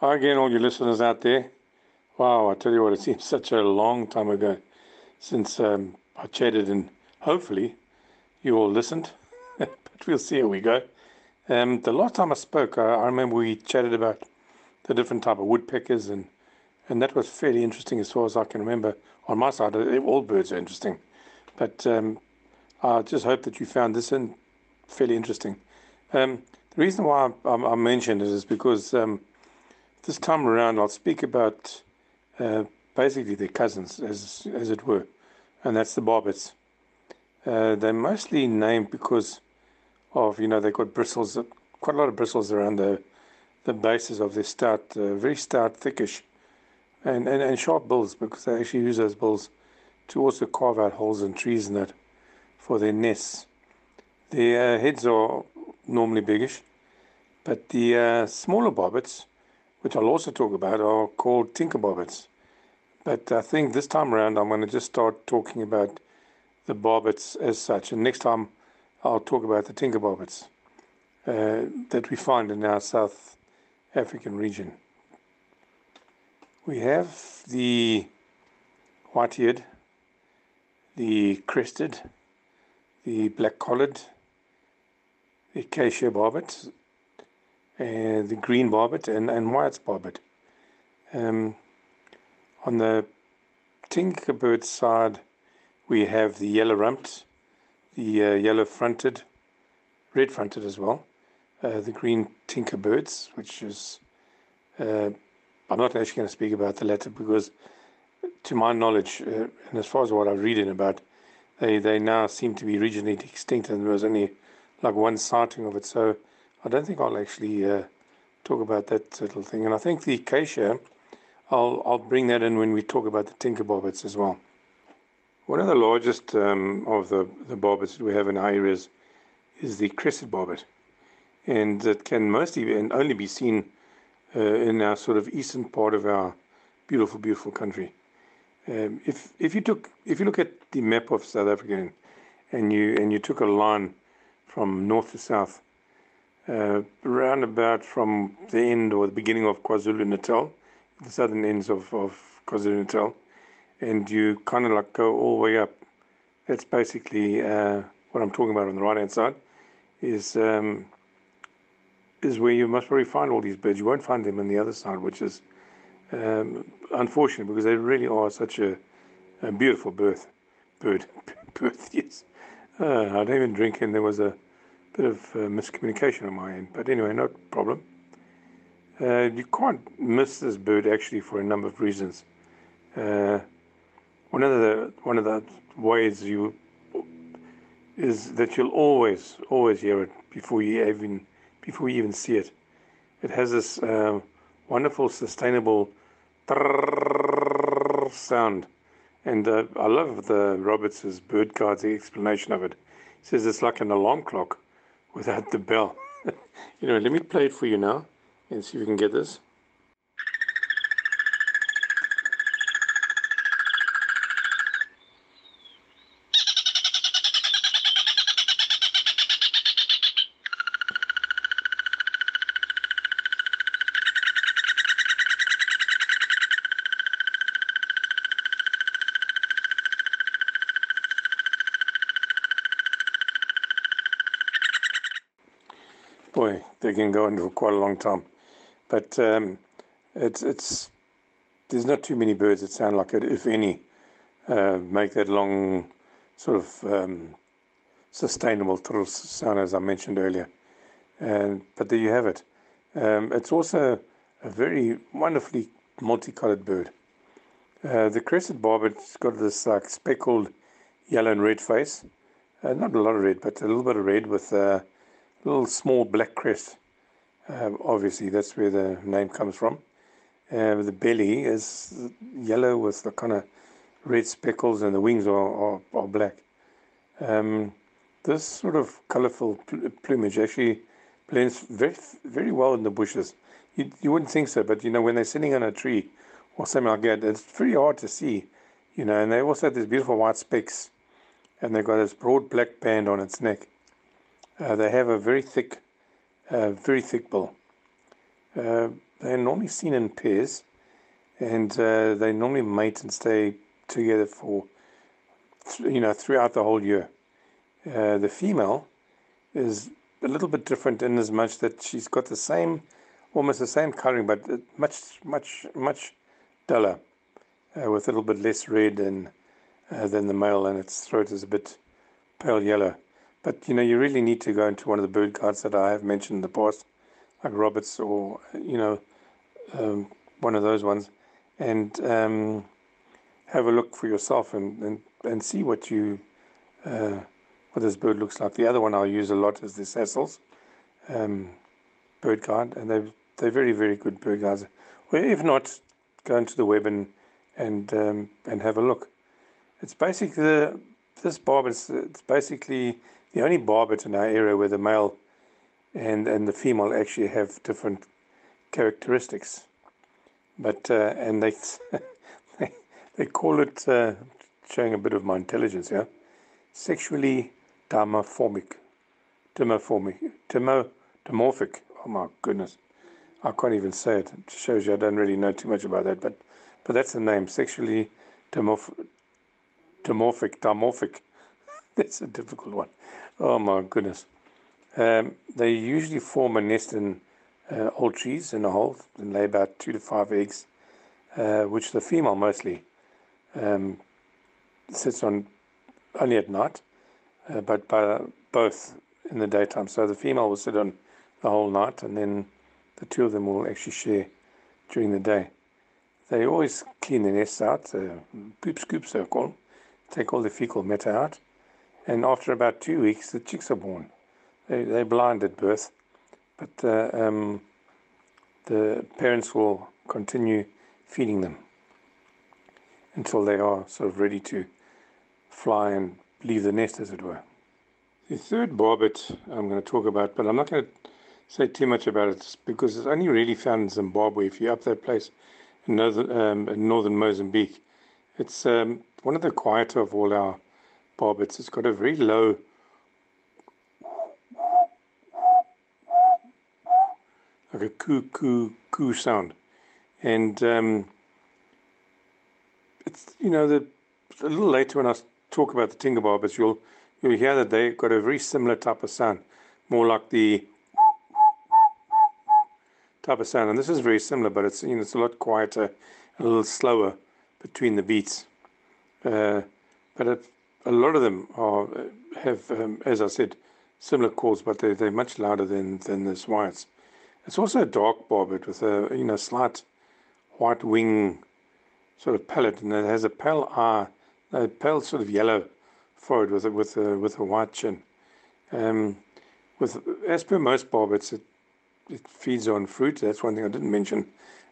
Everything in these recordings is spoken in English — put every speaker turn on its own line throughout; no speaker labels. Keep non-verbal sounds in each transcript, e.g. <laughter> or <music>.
Hi again, all you listeners out there. Wow, I tell you what, it <laughs> seems such a long time ago since um, I chatted, and hopefully you all listened. <laughs> but we'll see how we go. Um, the last time I spoke, I, I remember we chatted about the different type of woodpeckers, and and that was fairly interesting as far as I can remember. On my side, all birds are interesting, but um, I just hope that you found this in fairly interesting. Um, the reason why I, I, I mentioned it is because um, this time around, I'll speak about uh, basically their cousins, as as it were, and that's the barbets. Uh, they're mostly named because of you know they've got bristles, quite a lot of bristles around the the bases of their stout, uh, very stout, thickish, and, and and sharp bills because they actually use those bills to also carve out holes in trees and that for their nests. Their uh, heads are normally biggish, but the uh, smaller barbets which I'll also talk about, are called tinker barbets. But I think this time around I'm going to just start talking about the barbets as such. And next time I'll talk about the tinker barbets uh, that we find in our South African region. We have the white-eared, the crested, the black-collared, the acacia barbet, and the green barbet and, and white barbet. Um, on the tinkerbird side, we have the yellow rumped, the uh, yellow fronted, red fronted as well, uh, the green tinkerbirds, which is, uh, I'm not actually going to speak about the latter because, to my knowledge, uh, and as far as what I've reading about, they, they now seem to be regionally extinct and there was only like one sighting of it. So I don't think I'll actually uh, talk about that little thing. And I think the acacia, I'll, I'll bring that in when we talk about the tinker barbets as well. One of the largest um, of the, the barbets that we have in our areas is the crested barbet. And it can mostly and only be seen uh, in our sort of eastern part of our beautiful, beautiful country. Um, if if you took if you look at the map of South Africa and you and you took a line from north to south, uh, round about from the end or the beginning of KwaZulu Natal, the southern ends of, of KwaZulu Natal, and you kind of like go all the way up. That's basically uh, what I'm talking about on the right hand side. Is um, is where you must probably find all these birds. You won't find them on the other side, which is um, unfortunate because they really are such a, a beautiful bird. <laughs> Bird, bird, yes. Uh, I don't even drink, and there was a bit of uh, miscommunication on my end, but anyway, no problem. Uh, you can't miss this bird actually for a number of reasons. Uh, one of the one of the ways you is that you'll always always hear it before you even before you even see it. It has this uh, wonderful sustainable sound, and I love the Roberts's bird guide's explanation of it. He says it's like an alarm clock without the bell. <laughs> you know, let me play it for you now and see if we can get this. They can go on for quite a long time. But um, it's it's there's not too many birds that sound like it, if any, uh, make that long sort of um, sustainable trill sound as I mentioned earlier. And but there you have it. Um, it's also a very wonderfully multicolored bird. Uh, the crested barbet's got this like speckled yellow and red face. Uh, not a lot of red, but a little bit of red with uh, little small black crest. Um, obviously, that's where the name comes from. Uh, the belly is yellow with the kind of red speckles, and the wings are, are, are black. Um, this sort of colorful pl- plumage actually blends very, very well in the bushes. You, you wouldn't think so, but you know, when they're sitting on a tree or something like that, it's very hard to see, you know, and they also have these beautiful white specks, and they've got this broad black band on its neck. Uh, they have a very thick, uh, very thick bill. Uh, they're normally seen in pairs, and uh, they normally mate and stay together for, you know, throughout the whole year. Uh, the female is a little bit different in as much that she's got the same, almost the same coloring, but much, much, much duller, uh, with a little bit less red uh, than the male, and its throat is a bit pale yellow. But you know, you really need to go into one of the bird guides that I have mentioned in the past, like Roberts or you know, um, one of those ones, and um, have a look for yourself and, and, and see what you uh, what this bird looks like. The other one I'll use a lot is the Sasol's um, bird guide, and they they're very very good bird guides. Well, if not, go into the web and and um, and have a look. It's basically the this barb is it's basically the only barbet in our area where the male and and the female actually have different characteristics. But uh, and they, <laughs> they call it uh, showing a bit of my intelligence here, sexually dimorphic, dimorphic, dimorphic. Oh my goodness, I can't even say it. It shows you I don't really know too much about that, but but that's the name, sexually dimorphic, dimorphic, dimorphic. <laughs> that's a difficult one. Oh my goodness. Um, they usually form a nest in uh, old trees in a hole and lay about two to five eggs, uh, which the female mostly um, sits on only at night, uh, but by, both in the daytime. So the female will sit on the whole night, and then the two of them will actually share during the day. They always clean the nests out, uh, poop scoops they're called, take all the fecal matter out, and after about two weeks, the chicks are born. They, they're blind at birth, but uh, um, the parents will continue feeding them until they are sort of ready to fly and leave the nest, as it were. The third barbet I'm going to talk about, but I'm not going to say too much about it because it's only really found in Zimbabwe. If you're up that place in northern, um, in northern Mozambique, it's um, one of the quieter of all our barbets. It's got a very low like a coo coo coo sound, and um, it's you know the a little later when I talk about the tinker barbets, you'll you'll hear that they've got a very similar type of sound, more like the type of sound, and this is very similar, but it's you know it's a lot quieter, a little slower between the beats. Uh, but it, a lot of them are have, um, as I said, similar calls, but they they're much louder than than the Swifts. It's also a dark barbet with a you know slight white wing sort of palette, and it has a pale eye, a pale sort of yellow forehead with a, with a, with a white chin. Um, with as per most barbets, it it feeds on fruit. That's one thing I didn't mention.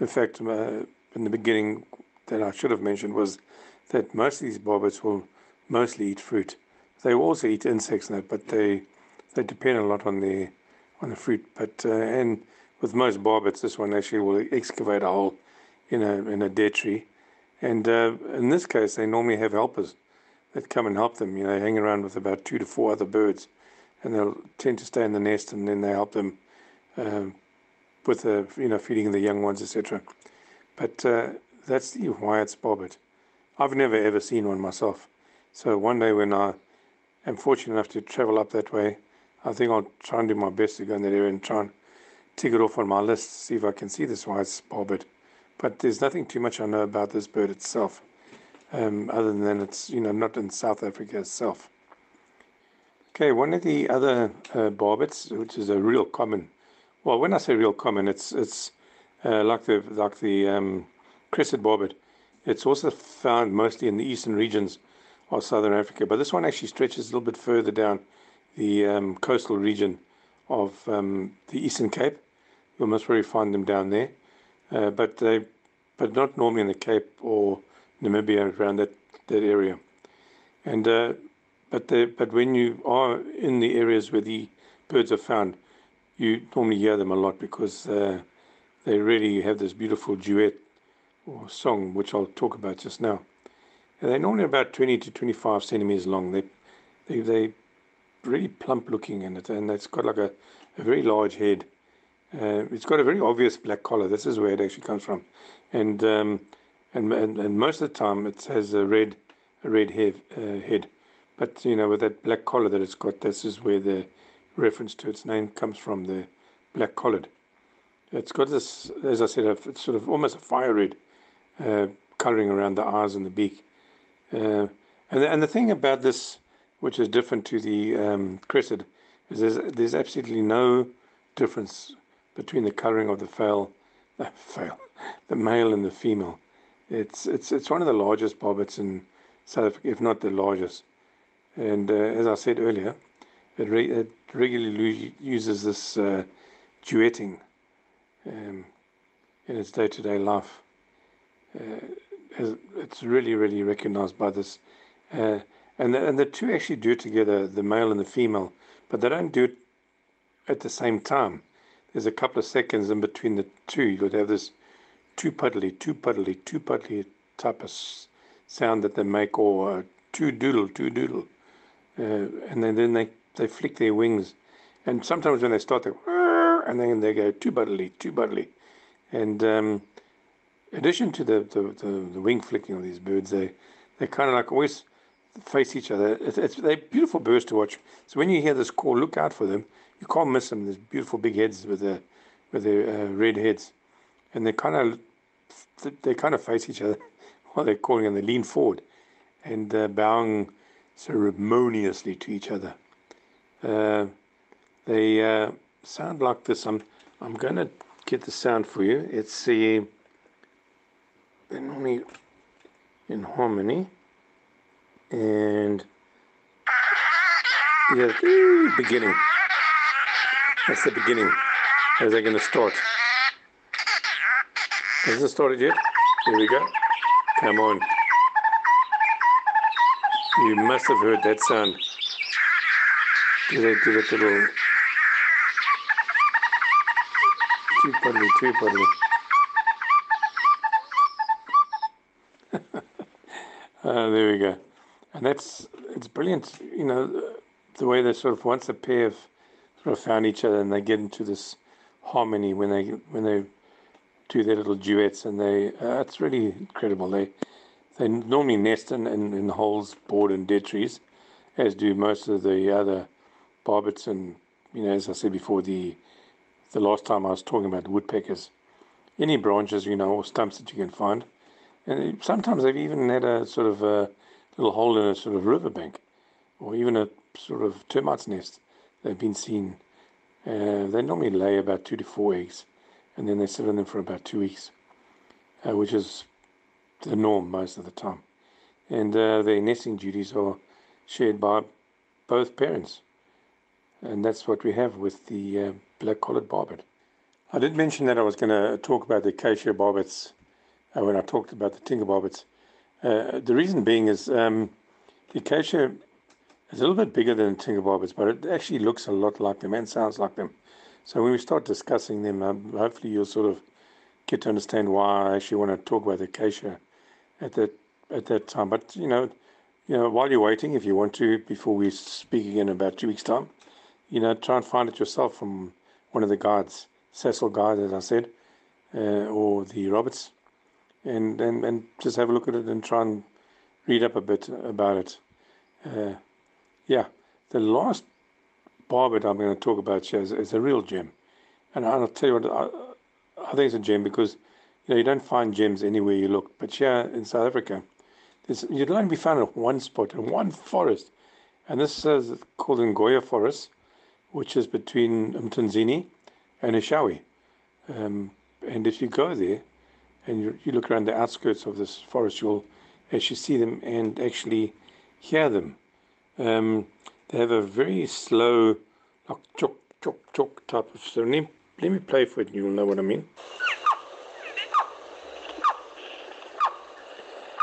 In fact, uh, in the beginning, that I should have mentioned was that most of these barbets will mostly eat fruit. They also eat insects, and that, but they they depend a lot on the on the fruit. But uh, and with most barbets, this one actually will excavate a hole in a in a dead tree, and uh, in this case, they normally have helpers that come and help them. You know, they hang around with about two to four other birds, and they'll tend to stay in the nest, and then they help them uh, with the you know feeding the young ones, etc. But uh, that's the Whyte's barbet. I've never ever seen one myself. So one day when I am fortunate enough to travel up that way, I think I'll try and do my best to go in that area and try and tick it off on my list, see if I can see this Whyte's barbet. But there's nothing too much I know about this bird itself, um, other than it's you know not in South Africa itself. Okay, one of the other uh, barbets, which is a real common, well, when I say real common, it's it's uh, like the like the um, crested barbet. It's also found mostly in the eastern regions of southern Africa, but this one actually stretches a little bit further down the um, coastal region of um, the Eastern Cape. You'll most probably find them down there, uh, but they, but not normally in the Cape or Namibia around that, that area. And uh, but the, but when you are in the areas where the birds are found, you normally hear them a lot because uh, they really have this beautiful duet or song, which I'll talk about just now. And they're normally about 20 to 25 centimeters long. They, they, they really plump looking in it, and it's got like a, a very large head, Uh, it's got a very obvious black collar. This is where it actually comes from, and um, and, and, and most of the time it has a red a red head, uh, head. But you know, with that black collar that it's got, this is where the reference to its name comes from. The black collared. It's got this, as I said, it's sort of almost a fire red uh, colouring around the eyes and the beak. Uh, and, the, and the thing about this, which is different to the um, crested, is there's, there's absolutely no difference between the colouring of the fail, <laughs> uh, the male and the female. It's it's it's one of the largest barbets in South Africa, if not the largest. And uh, as I said earlier, it, re- it regularly uses this uh, duetting um, in its day-to-day life. Uh, it's really, really recognized by this. Uh, and, the, and the two actually do it together, the male and the female, but they don't do it at the same time. There's a couple of seconds in between the two. You would have this two puddly, two puddly, two puddly type of sound that they make, or uh, two doodle, two doodle. Uh, and then, then they, they flick their wings. And sometimes when they start, they and then they go two buddly, two buddly. And um, addition to the, the, the, the, wing flicking of these birds, they, they kind of like always face each other. It's, it's, they're beautiful birds to watch. So when you hear this call, look out for them. You can't miss them. There's beautiful big heads with their, with their uh, red heads. And they kind of they kind of face each other <laughs> while they're calling and they lean forward and uh, bowing ceremoniously to each other. Uh, they uh, sound like this. I'm I'm going to get the sound for you. It's the they're normally in harmony and yeah, beginning. That's the beginning. They're going to start. Hasn't it started yet? Here we go. Come on. You must have heard that sound. Do they do that little too puddly, too puddly. Uh, there we go. And that's it's brilliant, you know, the way they sort of once a pair have sort of found each other and they get into this harmony when they when they do their little duets and they uh, it's really incredible. They they normally nest in, in, in holes bored in dead trees, as do most of the other barbets and you know as I said before the the last time I was talking about woodpeckers. Any branches, you know, or stumps that you can find. And sometimes they've even had a sort of a little hole in a sort of riverbank, or even a sort of termite's nest. They've been seen. Uh, they normally lay about two to four eggs, and then they sit in them for about two weeks, uh, which is the norm most of the time. And uh, their nesting duties are shared by both parents. And that's what we have with the uh, black-collared barbet. I did mention that I was going to talk about the acacia barbets uh, when I talked about the tinker barbets. Uh, the reason being is um, the acacia is a little bit bigger than the tinker barbets, but it actually looks a lot like them and sounds like them. So when we start discussing them, um, hopefully you'll sort of get to understand why I actually want to talk about the acacia at that at that time. But you know, you know, while you're waiting, if you want to, before we speak again about two weeks' time, you know, try and find it yourself from one of the guides, Sasol Guide, as I said, uh, or the Roberts, and, and, and just have a look at it and try and read up a bit about it. Uh, yeah, the last barbet I'm going to talk about here is, is a real gem. And I'll tell you what, I, I think it's a gem because you know you don't find gems anywhere you look. But here in South Africa, you'd only be found in one spot, in one forest. And this is called Ngoye Forest which is between Mtunzini and Eshowe. Um, and if you go there and you, you, look around the outskirts of this forest, you'll actually see them and actually hear them. Um, they have a very slow, like chok, chok, chok type of. So let me, let me play for it and you'll know what I mean.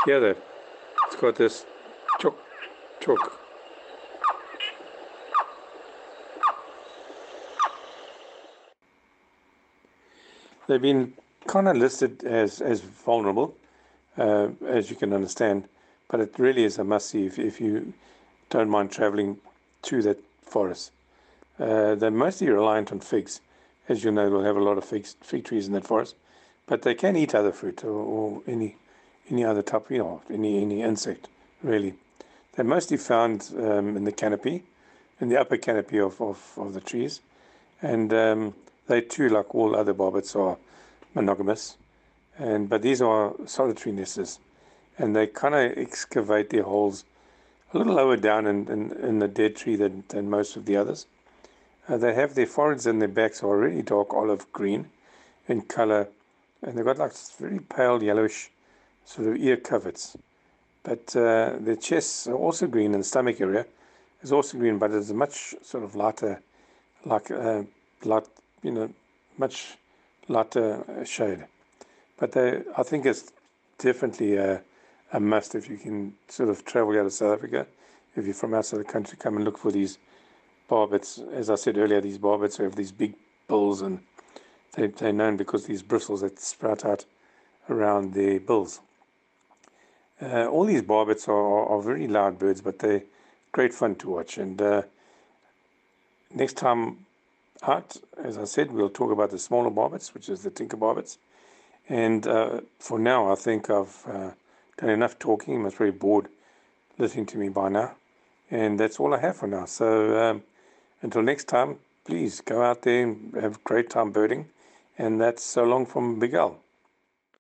Yeah, that. It's got this chok, chok. They've been kind of listed as, as vulnerable, uh, as you can understand, but it really is a must see if, if you don't mind traveling to that forest. Uh, they're mostly reliant on figs, as you know, they'll have a lot of fig, fig trees in that forest. But they can eat other fruit or, or any any other type, you know, any any insect really. They're mostly found um, in the canopy, in the upper canopy of, of, of the trees, and um, they too, like all other barbets, are monogamous. And but these are solitary nesters, and they kind of excavate their holes a little lower down in, in, in the dead tree than, than most of the others. Uh, they have their foreheads and their backs are really dark olive green in color, and they've got like very pale yellowish sort of ear coverts. But uh, their chests are also green, and the stomach area is also green, but it's much sort of lighter, like uh, light, you know, much lighter shade. But they, I think it's definitely a, a must if you can sort of travel out of South Africa. If you're from outside the country, come and look for these barbets, as I said earlier, these barbets have these big bills and they, they're known because these bristles that sprout out around their bills. Uh, all these barbets are, are, are, very loud birds, but they're great fun to watch. And uh, next time out, as I said, we'll talk about the smaller barbets, which is the tinker barbets. And uh, for now, I think I've uh, done enough talking. Be very bored listening to me by now. And that's all I have for now. So um, until next time, please go out there and have a great time birding. And that's so long from Big.